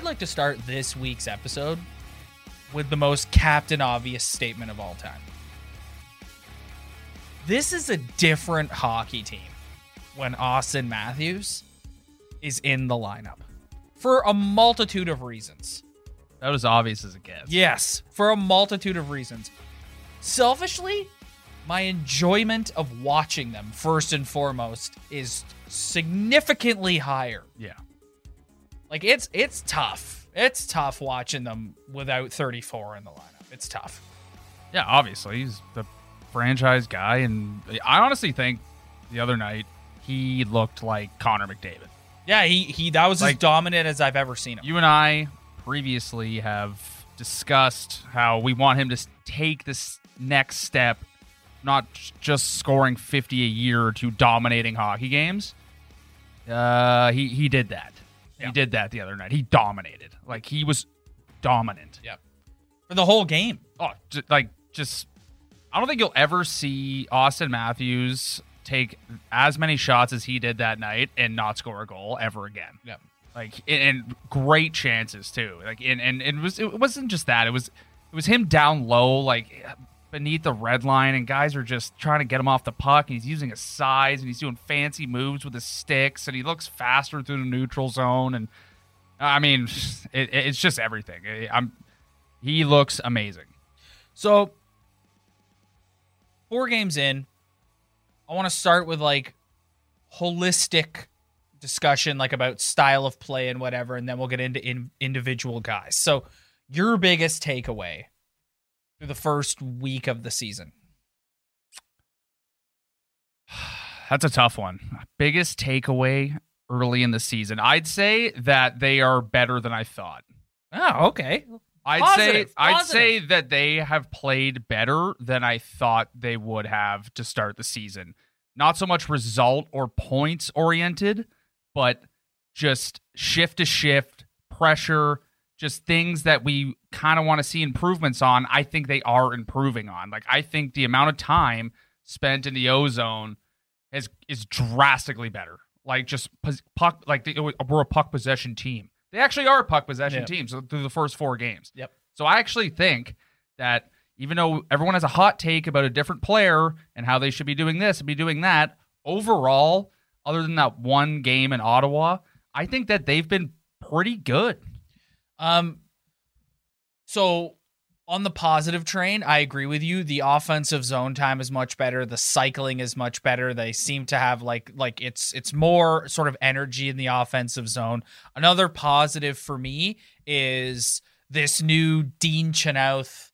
I'd like to start this week's episode with the most captain obvious statement of all time. This is a different hockey team when Auston Matthews is in the lineup for a multitude of reasons. That was obvious as it gets. Yes, for a multitude of reasons. Selfishly, my enjoyment of watching them, first and foremost, is significantly higher. Yeah. Like it's it's tough. It's tough watching them without 34 in the lineup. It's tough. Yeah, obviously he's the franchise guy, and I honestly think the other night he looked like Connor McDavid. Yeah, he he that was Like- as dominant as I've ever seen him. You and I previously have discussed how we want him to take this next step, not just scoring 50 a year to dominating hockey games. Uh, he he did that. Yeah. He did that the other night. He dominated. Like he was dominant. Yep. For the whole game. Oh, like just I don't think you'll ever see Auston Matthews take as many shots as he did that night and not score a goal ever again. Yep. Like and, and great chances too. Like and, and it was it wasn't just that. It was it was him down low like beneath the red line and guys are just trying to get him off the puck and he's using his size and he's doing fancy moves with his sticks and he looks faster through the neutral zone and I mean it, it's just everything. I'm he looks amazing. So, four games in, I want to start with like holistic discussion, like about style of play and whatever, and then we'll get into in, individual guys. So, your biggest takeaway through the first week of the season? That's a tough one. Biggest takeaway early in the season. I'd say that they are better than I thought. Oh, okay. I'd Positive, say I'd say that they have played better than I thought they would have to start the season. Not so much result or points oriented, but just shift to shift, pressure, just things that we kind of want to see improvements on. I think they are improving on. Like I think the amount of time spent in the ozone is is drastically better. Like just puck, like they, we're a puck possession team. They actually are a puck possession Yeah. team. So through the first four games. Yep. So I actually think that even though everyone has a hot take about a different player and how they should be doing this and be doing that, overall, other than that one game in Ottawa, I think that they've been pretty good. Um, so on the positive train, I agree with you. The offensive zone time is much better. The cycling is much better. They seem to have like like it's it's more sort of energy in the offensive zone. Another positive for me is this new Dean Chynoweth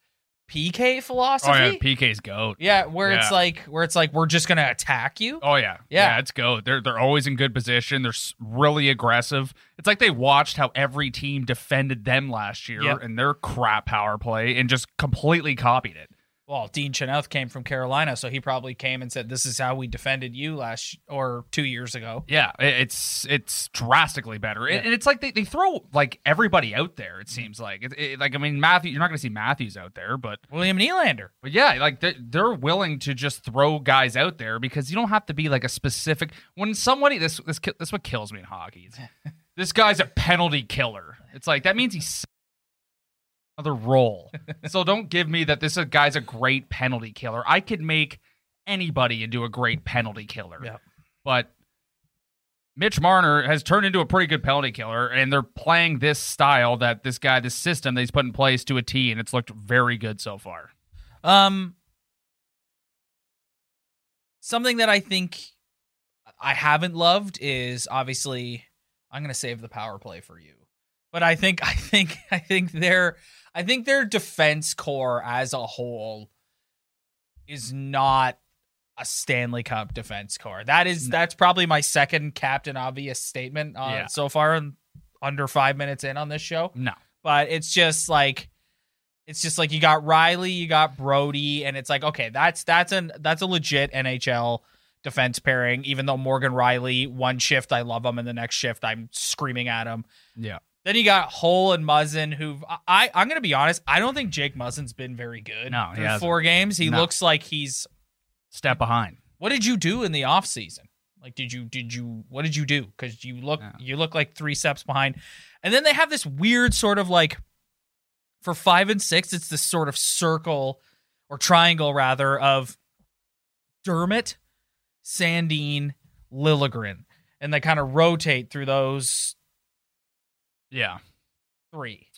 PK philosophy. Oh yeah, PK's goat. Yeah, where it's like where it's like we're just gonna attack you. Oh yeah, Yeah. it's goat. They're they're always in good position. They're really aggressive. It's like they watched how every team defended them last year Yep. and their crap power play and just completely copied it. Well, Dean Chynoweth came from Carolina, so he probably came and said, "This is how we defended you last or two years ago." Yeah, it's it's drastically better, Yeah. and it's like they, they throw like everybody out there. It seems like it, it- like I mean Matthew, you're not going to see Matthews out there, but William Nylander. but yeah, like they're, they're willing to just throw guys out there because you don't have to be like a specific. When somebody this this this what kills me in hockey. This guy's a penalty killer. It's like that means he's another role. so don't give me that this guy's a great penalty killer. I could make anybody into a great penalty killer. Yep. But Mitch Marner has turned into a pretty good penalty killer, and they're playing this style that this guy, this system that he's put in place to a T, and it's looked very good so far. Um, something that I think I haven't loved is obviously I'm going to save the power play for you, but I think I think I think their I think their defense core as a whole is not a Stanley Cup defense core. That is that's probably my second captain obvious statement uh, Yeah. so far, in, under five minutes in on this show No. but it's just like it's just like you got Rielly, you got Brodie, and it's like okay, that's that's an that's a legit NHL defense pairing. Even though Morgan Rielly, one shift I love him, and the next shift I'm screaming at him. Yeah. Then you got Holl and Muzzin, who I I'm gonna be honest, I don't think Jake Muzzin's been very good. No, he hasn't. four games. He No. looks like he's. Step behind. What did you do in the off season? Like, did you did you what did you do? Because you look Yeah. you look like three steps behind. And then they have this weird sort of like for five and six, it's this sort of circle or triangle rather of Dermott, Sandin, Liljegren. And they kind of rotate through those Yeah. three.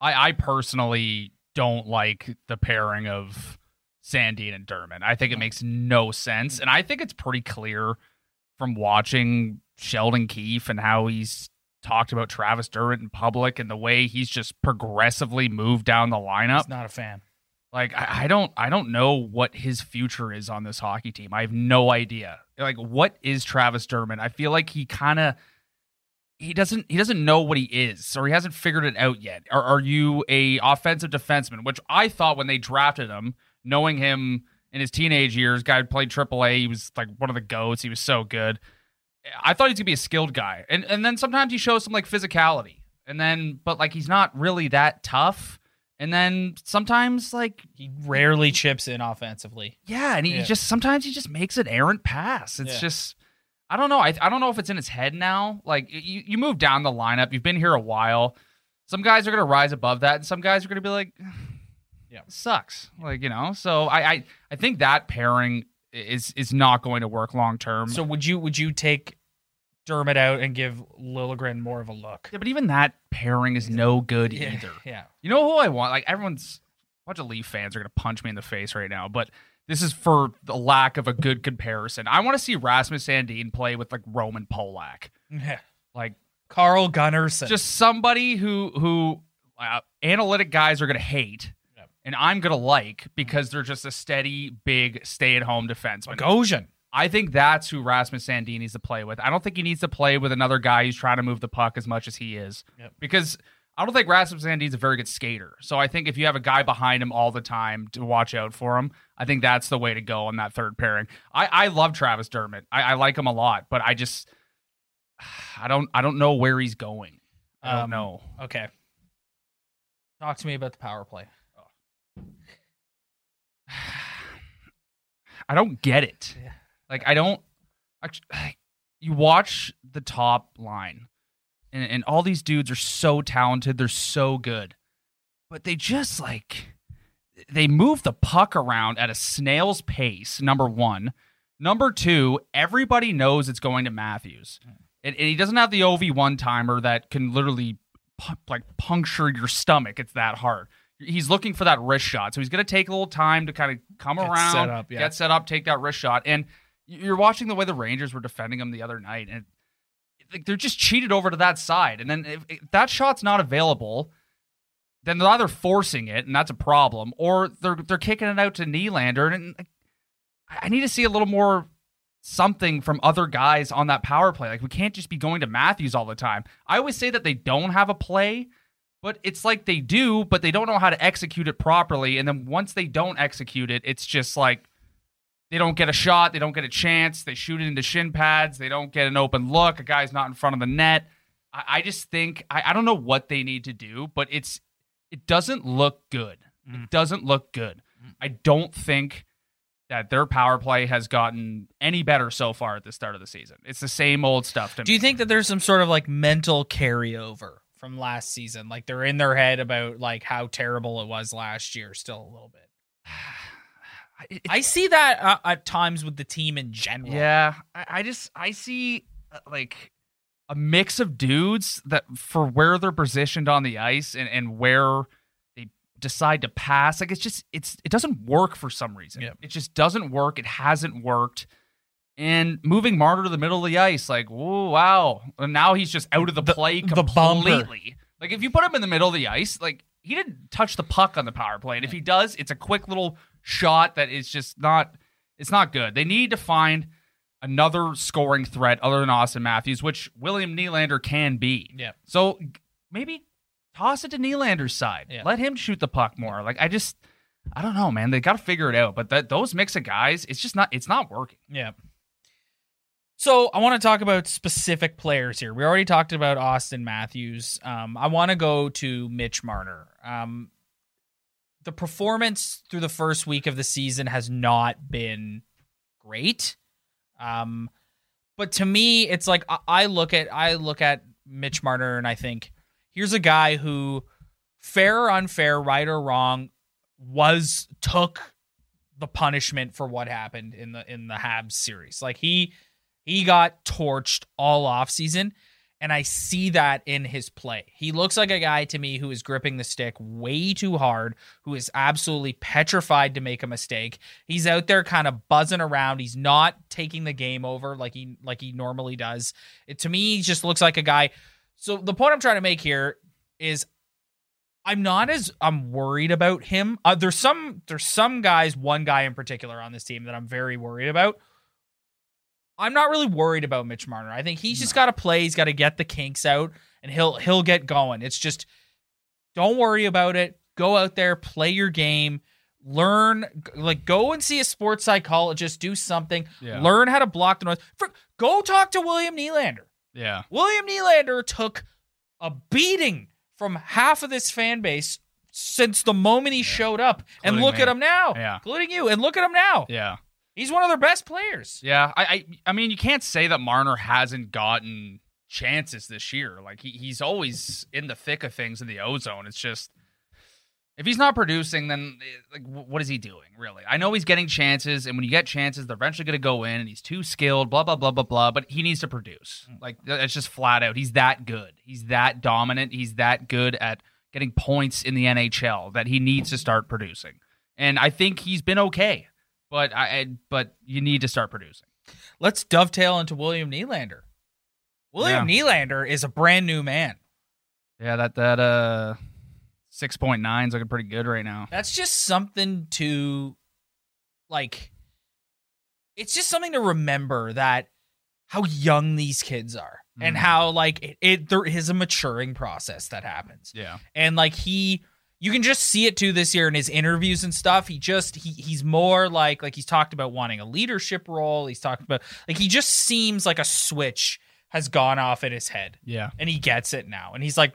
I, I personally don't like the pairing of Sandin and Dermott. I think it mm-hmm. makes no sense. And I think it's pretty clear from watching Sheldon Keefe and how he's talked about Travis Dermott in public and the way he's just progressively moved down the lineup. He's not a fan. Like I, I don't I don't know what his future is on this hockey team. I have no idea. Like what is Travis Dermott? I feel like he kind of he doesn't he doesn't know what he is or he hasn't figured it out yet. Are, are you a offensive defenseman? Which I thought when they drafted him, knowing him in his teenage years, guy played AAA, he was like one of the goats. He was so good. I thought he was gonna be a skilled guy, and and then sometimes he shows some like physicality, and then but like he's not really that tough. And then sometimes like He rarely chips in offensively. yeah, and he Yeah. just sometimes he just makes an errant pass. It's Yeah. just I don't know. I I don't know if it's in his head now. Like you you move down the lineup, you've been here a while. Some guys are gonna rise above that, and some guys are gonna be like, Yeah. sucks. Like you know. So I I, I think that pairing is is not going to work long term. So would you would you take Dermott out and give Liljegren more of a look? yeah, but even that pairing is no good Yeah, either. Yeah. You know who I want? Like everyone's a bunch of Leaf fans are gonna punch me in the face right now, but this is for the lack of a good comparison. I want to see Rasmus Sandin play with like Roman Polak, Yeah. like Carl Gunnarsson. just somebody who who uh, analytic guys are gonna hate, Yep. and I'm gonna like because they're just a steady, big, stay-at-home defenseman. Bogosian. I think that's who Rasmus Sandin needs to play with. I don't think he needs to play with another guy who's trying to move the puck as much as he is. Yep. Because I don't think Rasmus Sandin's a very good skater. So I think if you have a guy behind him all the time to watch out for him, I think that's the way to go on that third pairing. I, I love Travis Dermott. I, I like him a lot, but I just I don't I don't know where he's going. I don't Um, know. Okay. Talk to me about the power play. I don't get it. Yeah. Like I don't. Actually, you watch the top line, and, and all these dudes are so talented. They're so good, but they just like they move the puck around at a snail's pace. Number one, number two, everybody knows it's going to Matthews, hmm. and, and he doesn't have the OV one timer that can literally pu- like puncture your stomach. It's that hard. He's looking for that wrist shot, so he's going to take a little time to kind of come Get around, set up, yeah. get set up, take that wrist shot, and you're watching the way the Rangers were defending him the other night, and like, they're just cheated over to that side. And then if, if that shot's not available, then they're either forcing it, and that's a problem, or they're they're kicking it out to Nylander. And I I need to see a little more something from other guys on that power play. Like we can't just be going to Matthews all the time. I always say that they don't have a play, but it's like they do, but they don't know how to execute it properly. And then once they don't execute it, it's just like they don't get a shot, they don't get a chance, they shoot it into shin pads, they don't get an open look, a guy's not in front of the net. I, I just think I, I don't know what they need to do, but it's it doesn't look good. Mm. It doesn't look good. I don't think that their power play has gotten any better so far at the start of the season. It's the same old stuff to Do me. you think that there's some sort of like mental carryover from last season? Like they're in their head about like how terrible it was last year still a little bit. It- I see that uh, at times with the team in general. Yeah, I, I just I see uh, like a mix of dudes that for where they're positioned on the ice and and where they decide to pass. Like it's just it's it doesn't work for some reason. Yep. It just doesn't work. It hasn't worked. And moving Marner to the middle of the ice, like, whoa, wow. And now he's just out of the, The- play the completely. Like, if you put him in the middle of the ice, like, he didn't touch the puck on the power play. And if he does, it's a quick little shot that is just not, it's not good. They need to find another scoring threat other than Auston Matthews, which William Nylander can be. Yeah. So maybe toss it to Nylander's side. Yeah. Let him shoot the puck more. Like, I just, I don't know, man. They got to figure it out. But that those mix of guys, it's just not, it's not working. Yeah. So I want to talk about specific players here. We already talked about Austin Matthews. Um, I want to go to Mitch Marner. Um, the performance through the first week of the season has not been great. Um, but to me, it's like I, I look at I look at Mitch Marner and I think here's a guy who, fair or unfair, right or wrong, was took the punishment for what happened in the in the Habs series. Like he he got torched all off season and I see that in his play. He looks like a guy to me who is gripping the stick way too hard, who is absolutely petrified to make a mistake. He's out there kind of buzzing around. He's not taking the game over like he like he normally does. It to me he just looks like a guy. So the point I'm trying to make here is I'm not as I'm worried about him. Uh, there's some there's some guys, one guy in particular on this team that I'm very worried about. I'm not really worried about Mitch Marner. I think he's just got to play. He's got to get the kinks out, and he'll he'll get going. It's just don't worry about it. Go out there, play your game, learn. Like go and see a sports psychologist. Do something. Yeah. Learn how to block the noise. For, go talk to William Nylander. Yeah. William Nylander took a beating from half of this fan base since the moment he showed up. and look me. at him now. Yeah. Including you. And look at him now. Yeah. He's one of their best players. Yeah. I, I I mean, you can't say that Marner hasn't gotten chances this year. Like he, he's always in the thick of things in the ozone. It's just if he's not producing, then eh, like what is he doing really? I know he's getting chances, and when you get chances, they're eventually going to go in, and he's too skilled. Blah blah blah blah blah. But he needs to produce. Like it's just flat out. He's that good. He's that dominant. He's that good at getting points in the NHL that he needs to start producing. And I think he's been okay. But I, but you need to start producing. Let's dovetail into William Nylander. William Nylander is a brand new man. Yeah, that that uh six point nine is looking pretty good right now. That's just something to like it's just something to remember that how young these kids are and Mhm. how like it, it there is a maturing process that happens. Yeah. and like he you can just see it too this year in his interviews and stuff he just he he's more like like he's talked about wanting a leadership role he's talked about like he just seems like a switch has gone off in his head Yeah. and he gets it now and he's like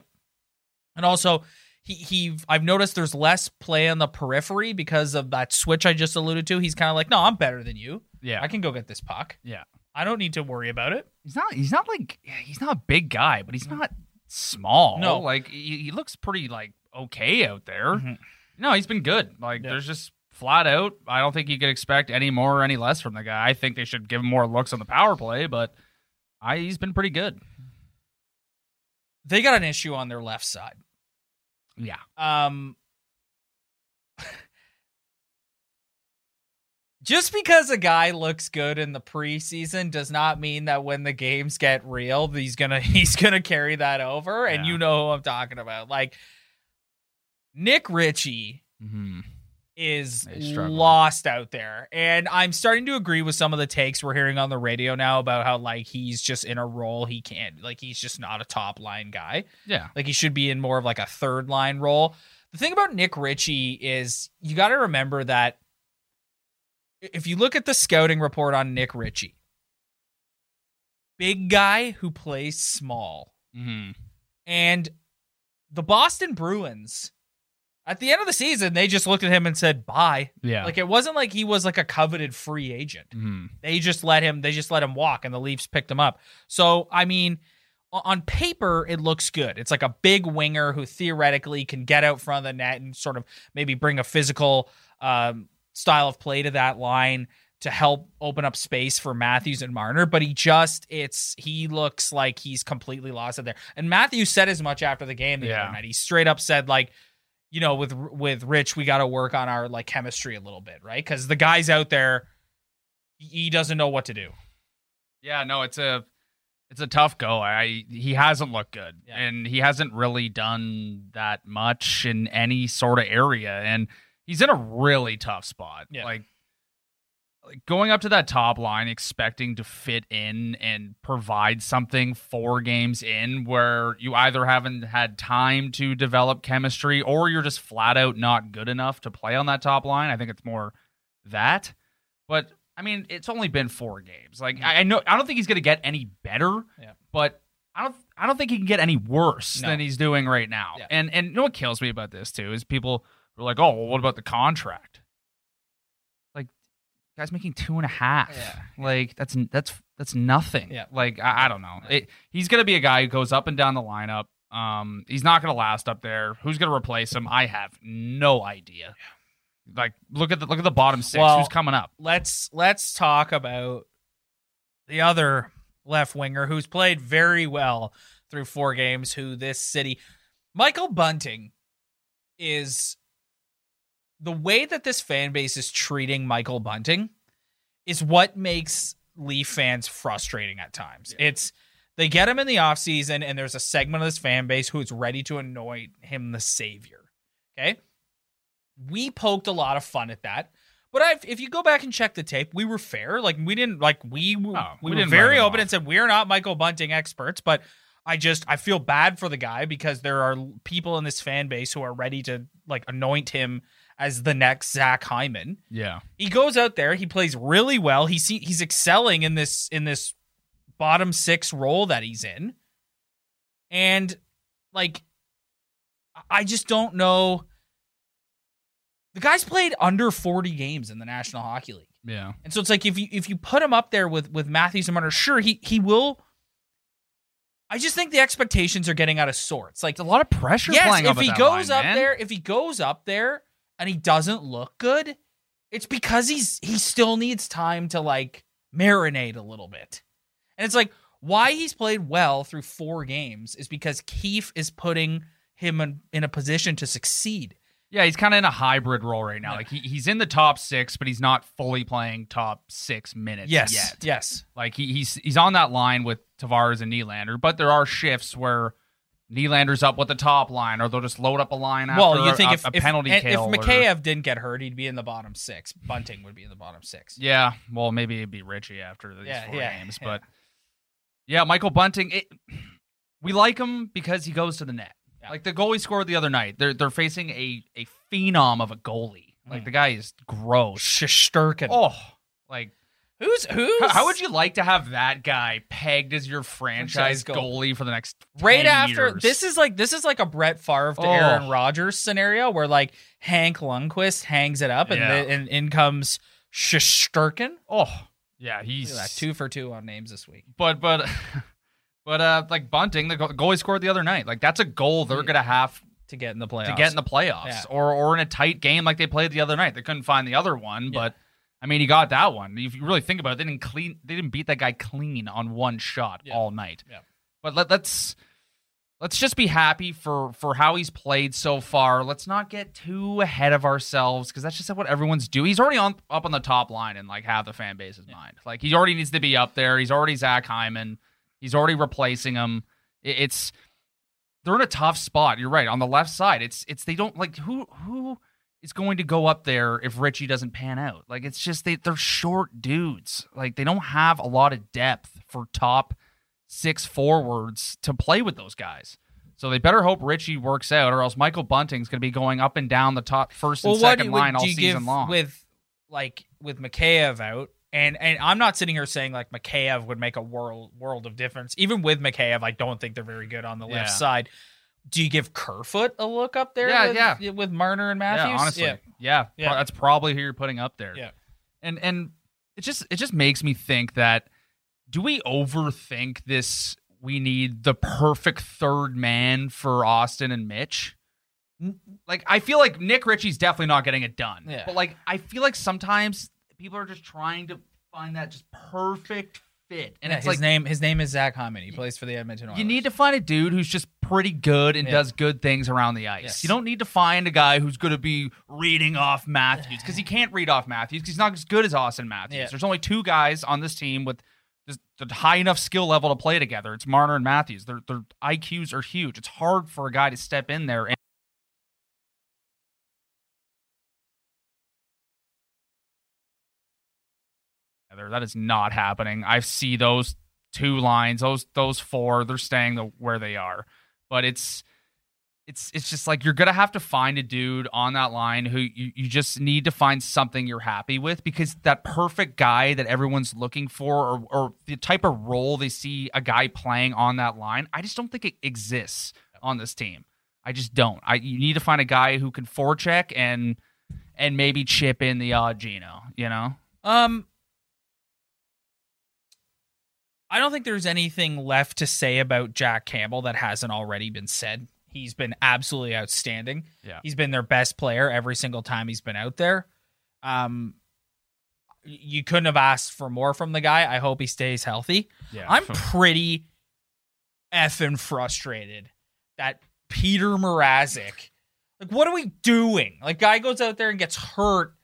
and also he he I've noticed there's less play on the periphery because of that switch I just alluded to he's kind of like no I'm better than you Yeah. I can go get this puck Yeah. I don't need to worry about it He's not he's not like yeah, he's not a big guy, but he's not small. No. Like he, he looks pretty like okay out there. Mhm. No, he's been good. Like Yeah. there's just flat out. I don't think you could expect any more or any less from the guy. I think they should give him more looks on the power play, but I he's been pretty good. they got an issue on their left side Yeah. Um, just because a guy looks good in the preseason does not mean that when the games get real, he's gonna he's gonna carry that over. And Yeah. you know who I'm talking about. Like Nick Ritchie Mm-hmm. is lost out there. And I'm starting to agree with some of the takes we're hearing on the radio now about how like he's just in a role he can't like he's just not a top line guy. Yeah. Like he should be in more of like a third line role. The thing about Nick Ritchie is you got to remember that if you look at the scouting report on Nick Ritchie, big guy who plays small. Mm-hmm. And the Boston Bruins, at the end of the season, they just looked at him and said, bye. Yeah. Like it wasn't like he was like a coveted free agent. mm-hmm. They just let him. They just let him walk, and the Leafs picked him up. So I mean, on paper, it looks good. It's like a big winger who theoretically can get out front of the net and sort of maybe bring a physical um, style of play to that line to help open up space for Matthews and Marner. But he just, it's he looks like he's completely lost it there. And Matthews said as much after the game the Yeah. other night. He straight up said like. You know, with with Rich, we got to work on our like chemistry a little bit, right? Because the guys out there, he doesn't know what to do. Yeah, no, it's a it's a tough go. I he hasn't looked good, Yeah. and he hasn't really done that much in any sort of area, and he's in a really tough spot. Yeah. Like, like going up to that top line, expecting to fit in and provide something four games in, where you either haven't had time to develop chemistry, or you're just flat out not good enough to play on that top line. I think it's more that, but. I mean, it's only been four games. Like I know, I don't think he's going to get any better. Yeah. But I don't, I don't think he can get any worse No. than he's doing right now. Yeah. And and you know what kills me about this too is people are like, oh, well, what about the contract? Guy's making two and a half. Yeah. Like that's that's that's nothing. Yeah. Like I, I don't know. It, he's going to be a guy who goes up and down the lineup, Um, he's not going to last up there. Who's going to replace him? I have no idea. Like, look at the look at the bottom six. Well- Who's coming up? let's let's talk about the other left winger who's played very well through four games who this city Michael Bunting is the way that this fan base is treating Michael Bunting is what makes Leaf fans frustrating at times. It's they get him in the offseason and there's a segment of this fan base who is ready to anoint him the savior. Okay? We poked a lot of fun at that. But I've, if you go back and check the tape, we were fair. Like we didn't like we we, Oh, we were didn't very open off. and said we're not Michael Bunting experts, but I just I feel bad for the guy because there are people in this fan base who are ready to like anoint him as the next Zach Hyman. Yeah, He goes out there, he plays really well. He see, he's excelling in this in this bottom six role that he's in, and like I just don't know. The guy's played under forty games in the National Hockey League. yeah. And so it's like if you if you put him up there with with Matthews and Marner, sure he he will. I just think the expectations are getting out of sorts. Like a lot of pressure yes, if he goes line, up man. there, if he goes up there and he doesn't look good, it's because he's he still needs time to like marinate a little bit. And it's like why he's played well through four games is because Keefe is putting him in, in a position to succeed. Yeah, he's kind of in a hybrid role right now. Like he, he's in the top six, but he's not fully playing top six minutes yet. yes. Like he, he's he's on that line with Tavares and Nylander, but there are shifts where Nylander's up with the top line, or they'll just load up a line after Well, you think a, if a if, penalty and kill. if or- didn't get hurt, he'd be in the bottom six. Bunting would be in the bottom six. yeah, well, maybe it'd be Ritchie after these Yeah, four yeah, games, but yeah, Michael Bunting. It, we like him because he goes to the net. Yeah. Like the goal he scored the other night, they're they're facing a a phenom of a goalie. Like Mm. the guy is gross. Shosturkin. Oh, like who's who's How, how would you like to have that guy pegged as your franchise Franchise goal. goalie for the next right after years? this is like this is like a Brett Favre to Oh. Aaron Rodgers scenario where like Hank Lundqvist hangs it up and Yeah. the, and in comes Shosturkin. Oh, yeah, Look he's at that, two for two on names this week. But but but uh, like Bunting, the goalie scored the other night, like that's a goal they're gonna have to get in the playoffs. to get in the playoffs, Yeah. or or in a tight game like they played the other night. They couldn't find the other one, but. I mean, he got that one. If you really think about it, they didn't clean. They didn't beat that guy clean on one shot Yeah. all night. Yeah. But let, let's let's just be happy for for how he's played so far. Let's not get too ahead of ourselves because that's just what everyone's doing. He's already on up on the top line and like half the fan base's mind. Like he already needs to be up there. He's already Zach Hyman. He's already replacing him. It- It's they're in a tough spot. You're right on the left side. It's it's they don't like who who is going to go up there if Ritchie doesn't pan out. Like it's just they they're short dudes. Like they don't have a lot of depth for top six forwards to play with those guys. So they better hope Ritchie works out, or else Michael Bunting's going to be going up and down the top first and well, second do- line all season long. with like with Mikheyev out? And and I'm not sitting here saying like Mikheyev would make a world world of difference. Even with Mikheyev, I don't think they're very good on the left Yeah. side. Do you give Kerfoot a look up there? Yeah, with, yeah. with Marner and Matthews. Yeah, honestly, Yeah. yeah, Yeah. That's probably who you're putting up there. Yeah. and and it just it just makes me think that do we overthink this? We need the perfect third man for Auston and Mitch. Like I feel like Nick Ritchie's definitely not getting it done. Yeah. But like I feel like sometimes people are just trying to find that just perfect fit, and Yeah, it's his like name his name is Zach Hyman. He plays for the Edmonton Oilers. you need to find a dude who's just pretty good and Yeah. does good things around the ice. Yes. You don't need to find a guy who's going to be reading off Matthews because he can't read off Matthews because he's not as good as Auston Matthews. Yeah. There's only two guys on this team with the high enough skill level to play together. It's Marner and Matthews. Their their IQs are huge. It's hard for a guy to step in there and together. That is not happening. I see those two lines, those those four, they're staying the, where they are. But it's it's it's just like you're gonna have to find a dude on that line who you, you just need to find something you're happy with because that perfect guy that everyone's looking for or, or the type of role they see a guy playing on that line, I just don't think it exists on this team. I just don't. I you need to find a guy who can forecheck and and maybe chip in the odd Gino, you know? Um, I don't think there's anything left to say about Jack Campbell that hasn't already been said. He's been absolutely outstanding. Yeah. He's been their best player every single time he's been out there. Um you couldn't have asked for more from the guy. I hope he stays healthy. Yeah. I'm pretty effing frustrated that Peter Mrazek. Like, what are we doing? Like, guy goes out there and gets hurt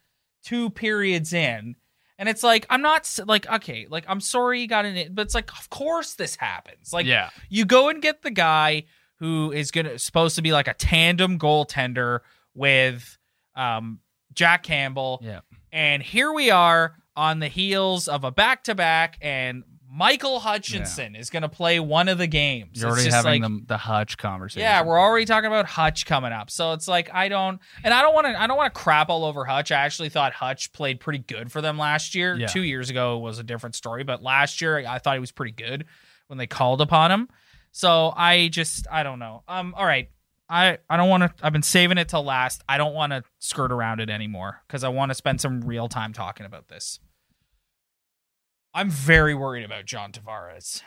two periods in, and it's like I'm not like okay, like I'm sorry you got in it, but it's like of course this happens. Like, yeah. you go and get the guy who is gonna supposed to be like a tandem goaltender with um Jack Campbell. Yeah. And here we are on the heels of a back to back, and Michael Hutchinson is going to play one of the games. You're It's already having like, the, the Hutch conversation. yeah, we're already talking about Hutch coming up. So it's like I don't, and I don't want to, I don't want to crap all over Hutch. I actually thought Hutch played pretty good for them last year. Yeah. Two years ago was a different story, but last year I thought he was pretty good when they called upon him. So I just, I don't know. Um, all right. I, I don't want to. I've been saving it till last. I don't want to skirt around it anymore because I want to spend some real time talking about this. I'm very worried about John Tavares.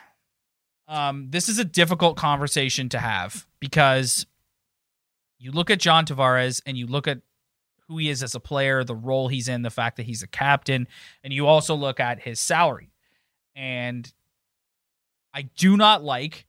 Um, this is a difficult conversation to have because you look at John Tavares and you look at who he is as a player, the role he's in, the fact that he's a captain, and you also look at his salary. And I do not like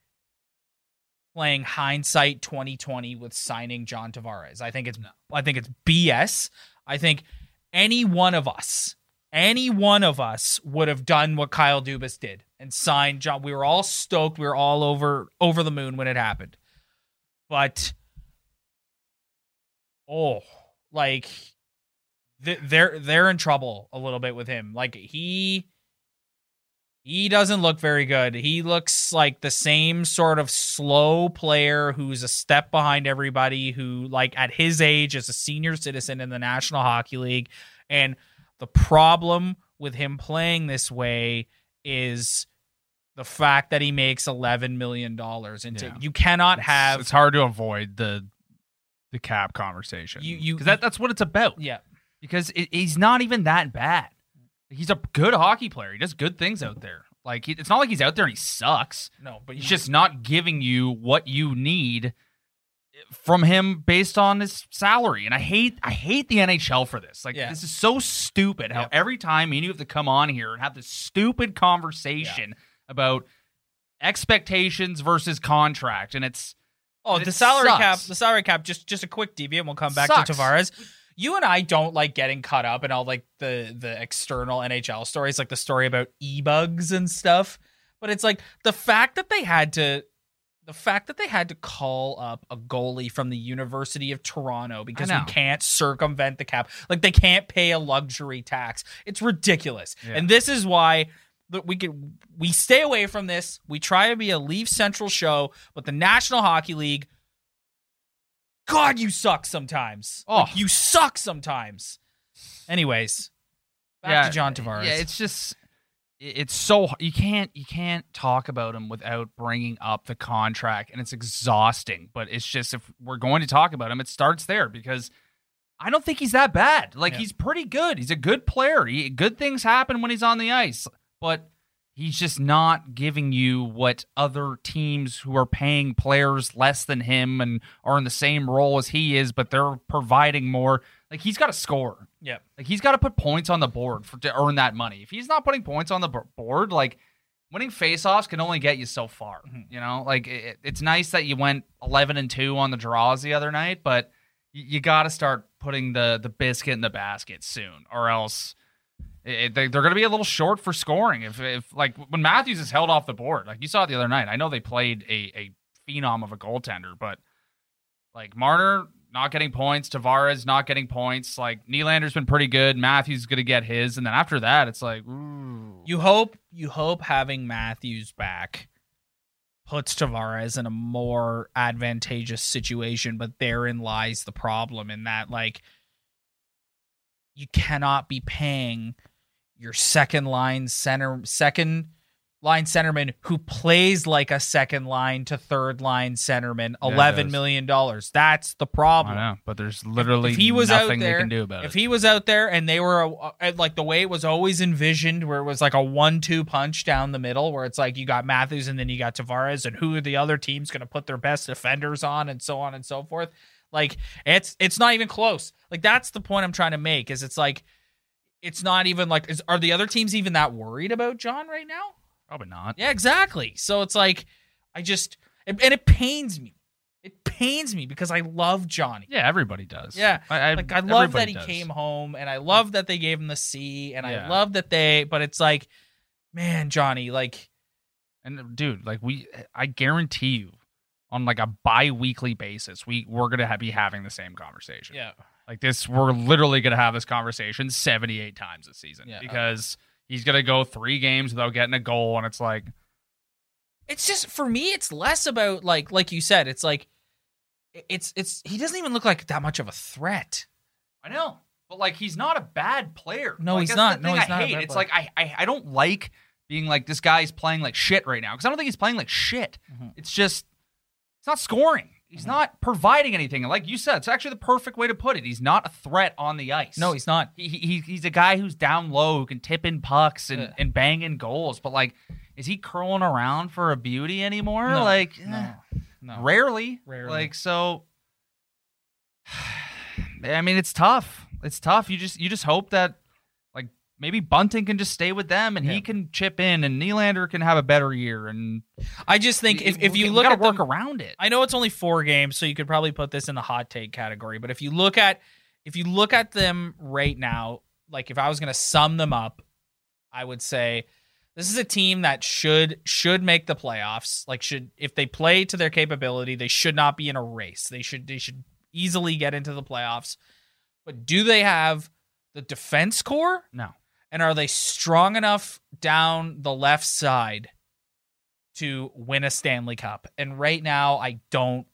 playing hindsight 2020 with signing John Tavares. I think it's I think it's BS. I think any one of us, any one of us would have done what Kyle Dubas did and signed John. We were all stoked. We were all over over the moon when it happened. But oh, like th- they're they're in trouble a little bit with him. Like he he doesn't look very good. He looks like the same sort of slow player who's a step behind everybody who like at his age is a senior citizen in the National Hockey League and the problem with him playing this way is the fact that he makes 11 million dollars and Yeah. you cannot It's- have It's hard to avoid the the cap conversation. You- you- that, that's what it's about. yeah Because it, he's not even that bad. He's a good hockey player. He does good things out there. Like he, it's not like he's out there and he sucks. no but He's just not giving you what you need from him based on his salary. And I hate I hate the NHL for this. Like Yeah. this is so stupid how Yeah. every time me and you have to come on here and have this stupid conversation about expectations versus contract. And it's Oh, And the salary sucks. cap. The salary cap. Just just a quick deviant. We'll come back Sucks. to Tavares. You and I don't like getting caught up in all like the the external NHL stories, like the story about e bugs and stuff. But it's like the fact that they had to, the fact that they had to call up a goalie from the University of Toronto because we can't circumvent the cap, like they can't pay a luxury tax. It's ridiculous, Yeah. and this is why that we could we stay away from this. We try to be a Leaf Central show, but the National Hockey League, God, you suck sometimes. Oh. Like, you suck sometimes. Anyways, back to John Tavares. Yeah, it's just it's so you can't you can't talk about him without bringing up the contract, and it's exhausting. But it's just if we're going to talk about him, it starts there because I don't think he's that bad. Like Yeah. he's pretty good. He's a good player. He, good things happen when he's on the ice, but he's just not giving you what other teams who are paying players less than him and are in the same role as he is, but they're providing more. Like he's got to score. Yep. Like he's got to put points on the board for to earn that money. If he's not putting points on the b- board, like winning faceoffs can only get you so far. Mhm. You know, like it, it's nice that you went eleven and two on the draws the other night, but you, you got to start putting the the biscuit in the basket soon, or else it, they, they're going to be a little short for scoring. If if like when Matthews is held off the board, like you saw it the other night. I know they played a a phenom of a goaltender, but like Marner not getting points, Tavares not getting points. Like Nylander's been pretty good. Matthews going to get his, and then after that, it's like ooh. You hope you hope having Matthews back puts Tavares in a more advantageous situation, but therein lies the problem in that like you cannot be paying your second line center second line centerman who plays like a second line to third line centerman. Yeah, Eleven million dollars. That's the I problem. know, but there's literally if he was out nothing there- they can do about it. If he was out there and they were uh, uh, like the way it was always envisioned, where it was like a one-two punch down the middle, where it's like you got Matthews and then you got Tavares, and who are the other teams going to put their best defenders on, and so on and so forth. Like it's it's not even close. Like that's the point I'm trying to make. Is it's like it's not even like is are the other teams even that worried about John right now? Probably not. Yeah, exactly. So it's like I just and and it pains me. It pains me because I love Johnny. Yeah, everybody does. Yeah, I, I, Like I love that he does. came home, and I love that they gave him the C, and I love that they. But it's like, man, Johnny, like And dude, like we, I guarantee you, on like a bi-weekly basis, we we're gonna ha- be having the same conversation. yeah, Like this, we're literally gonna have this conversation seventy-eight times this season Yeah. because he's gonna go three games without getting a goal, and it's like, it's just for me, it's less about like like you said, it's like it's it's he doesn't even look like that much of a threat. I know, but like he's not a bad player. No, Like, he's that's not. The No, he's I not a hate. bad It's player. like I, I I don't like being like this guy's playing like shit right now because I don't think he's playing like shit. Mhm. It's just it's not scoring. He's Mhm. not providing anything. And like you said, it's actually the perfect way to put it. He's not a threat on the ice. No, he's not. he, he he's a guy who's down low who can tip in pucks and, Yeah. and bang in goals. But like, is he curling around for a beauty anymore? No, like, eh, no, no. rarely. Rarely. Like so. I mean, it's tough. It's tough. You just you just hope that maybe Bunting can just stay with them and Yeah. he can chip in and Nylander can have a better year and I just think if, if you look at work them, around it. I know it's only four games, so you could probably put this in the hot take category. But if you look at if you look at them right now, like if I was going to sum them up, I would say this is a team that should should make the playoffs. Like should if they play to their capability, they should not be in a race. They should they should easily get into the playoffs. But do they have the defense core? No. And are they strong enough down the left side to win a Stanley Cup? And right now, I don't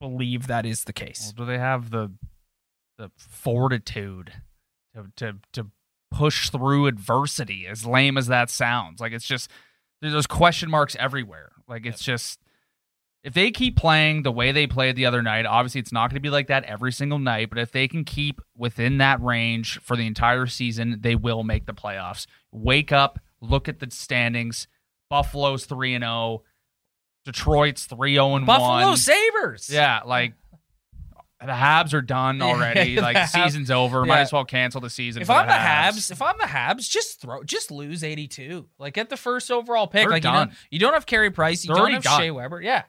believe that is the case. Well, do they have the the fortitude to to to push through adversity? As lame as that sounds, like it's just there's those question marks everywhere. Like it's just if they keep playing the way they played the other night, obviously it's not going to be like that every single night. But if they can keep within that range for the entire season, they will make the playoffs. Wake up, look at the standings. Buffalo's three and zero. Detroit's three zero and one Buffalo. Sabres. Yeah, like the Habs are done already. like Habs- season's over. Might as well cancel the season. If I'm the Habs. Habs, if I'm the Habs, just throw, just lose 82. Like get the first overall pick. They're like you done. know, you don't have Carey Price. You They're don't have done. Shea Weber. Yeah.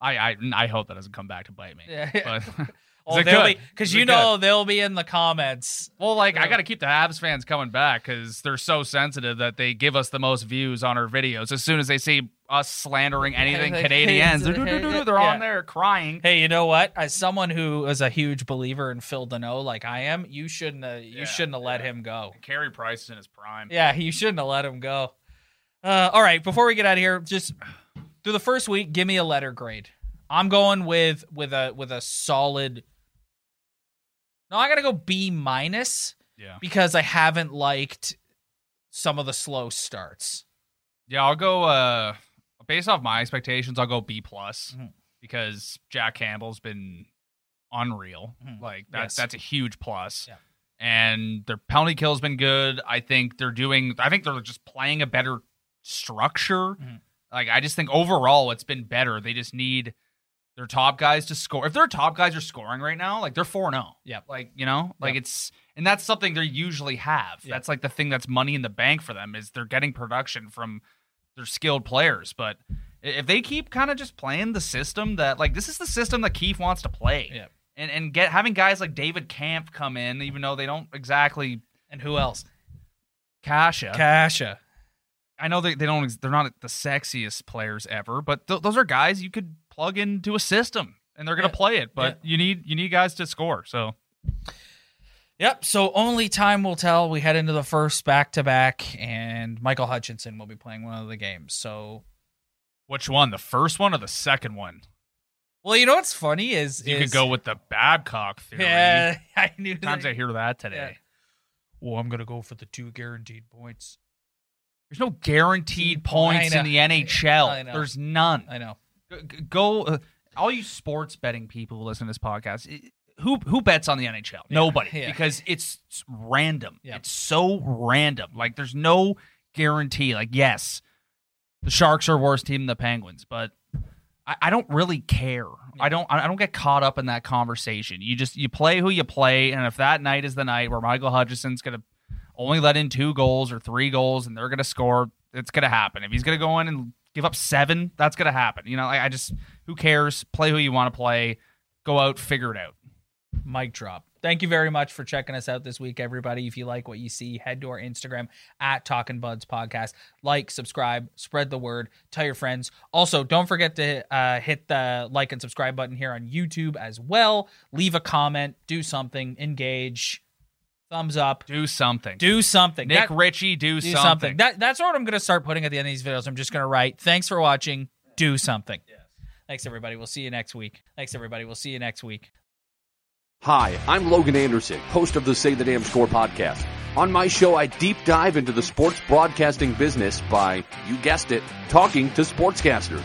I, I I hope that doesn't come back to bite me. Yeah. But it they'll could? because you know they'll be in the comments. well, like I got to keep the Habs fans coming back because they're so sensitive that they give us the most views on our videos as soon as they see us slandering anything Like, Canadians. They're, they're yeah. on there crying. Hey, you know what? As someone who is a huge believer in Phil Danault, like I am, you shouldn't have, you Yeah, shouldn't have let him go. Carey Price is in his prime. Yeah, you shouldn't have let him go. Uh, all right, before we get out of here, just through the first week, give me a letter grade. I'm going with with a with a solid. No, I gotta go B minus Yeah. because I haven't liked some of the slow starts. Yeah, I'll go. uh Based off my expectations, I'll go B plus Mhm. because Jack Campbell's been unreal. Mhm. Like that's Yes. that's a huge plus. Yeah. And their penalty kill's been good. I think they're doing. I think they're just playing a better structure. Mhm. Like I just think overall it's been better. They just need their top guys to score. If their top guys are scoring right now, like they're four zero. Oh. Yep. Like you know, like Yep. it's and that's something they usually have. Yep. That's like the thing that's money in the bank for them is they're getting production from their skilled players. But if they keep kind of just playing the system that like this is the system that Keefe wants to play. Yep. And and get having guys like David Kampf come in, even though they don't exactly And who else? Kasha. Kasha. I know they, they don't they're not the sexiest players ever, but th- those are guys you could plug into a system and they're gonna Yeah. play it. But you need you need guys to score. So Yep. So only time will tell. We head into the first back to back, and Michael Hutchinson will be playing one of the games. So, which one? The first one or the second one? well, you know what's funny is You is- could go with the Babcock theory. Yeah, I knew. Times that. I hear that today. Well, I'm gonna go for the two guaranteed points. There's no guaranteed points in the. NHL. There's none. I know. Go, uh, all you sports betting people who listen to this podcast. i- Who who bets on the NHL? Nobody, yeah. because it's random. Yeah. It's so random. Like there's no guarantee. Like yes, the Sharks are worse team than the Penguins, but I, I don't really care. I don't. I don't get caught up in that conversation. You just you play who you play, and if that night is the night where Michael Hutchinson's gonna only let in two goals or three goals, and they're gonna score, it's gonna happen. If he's gonna go in and give up seven, that's gonna happen. You know, I, I just who cares? Play who you want to play. Go out, figure it out. Mic drop. Thank you very much for checking us out this week, everybody. If you like what you see, head to our Instagram at Talking Buds Podcast. Like, subscribe, spread the word, tell your friends. Also, don't forget to uh, hit the like and subscribe button here on YouTube as well. Leave a comment, do something, engage, thumbs up, Do something. do something. Nick That- Ritchie, do, do something. something. That, that's what I'm going to start putting at the end of these videos. I'm just going to write, thanks for watching, do something. Yes. Thanks, everybody. We'll see you next week. Thanks, everybody. We'll see you next week. Hi, I'm Logan Anderson, host of the Say the Damn Score podcast. On my show, I deep dive into the sports broadcasting business by, you guessed it, talking to sportscasters.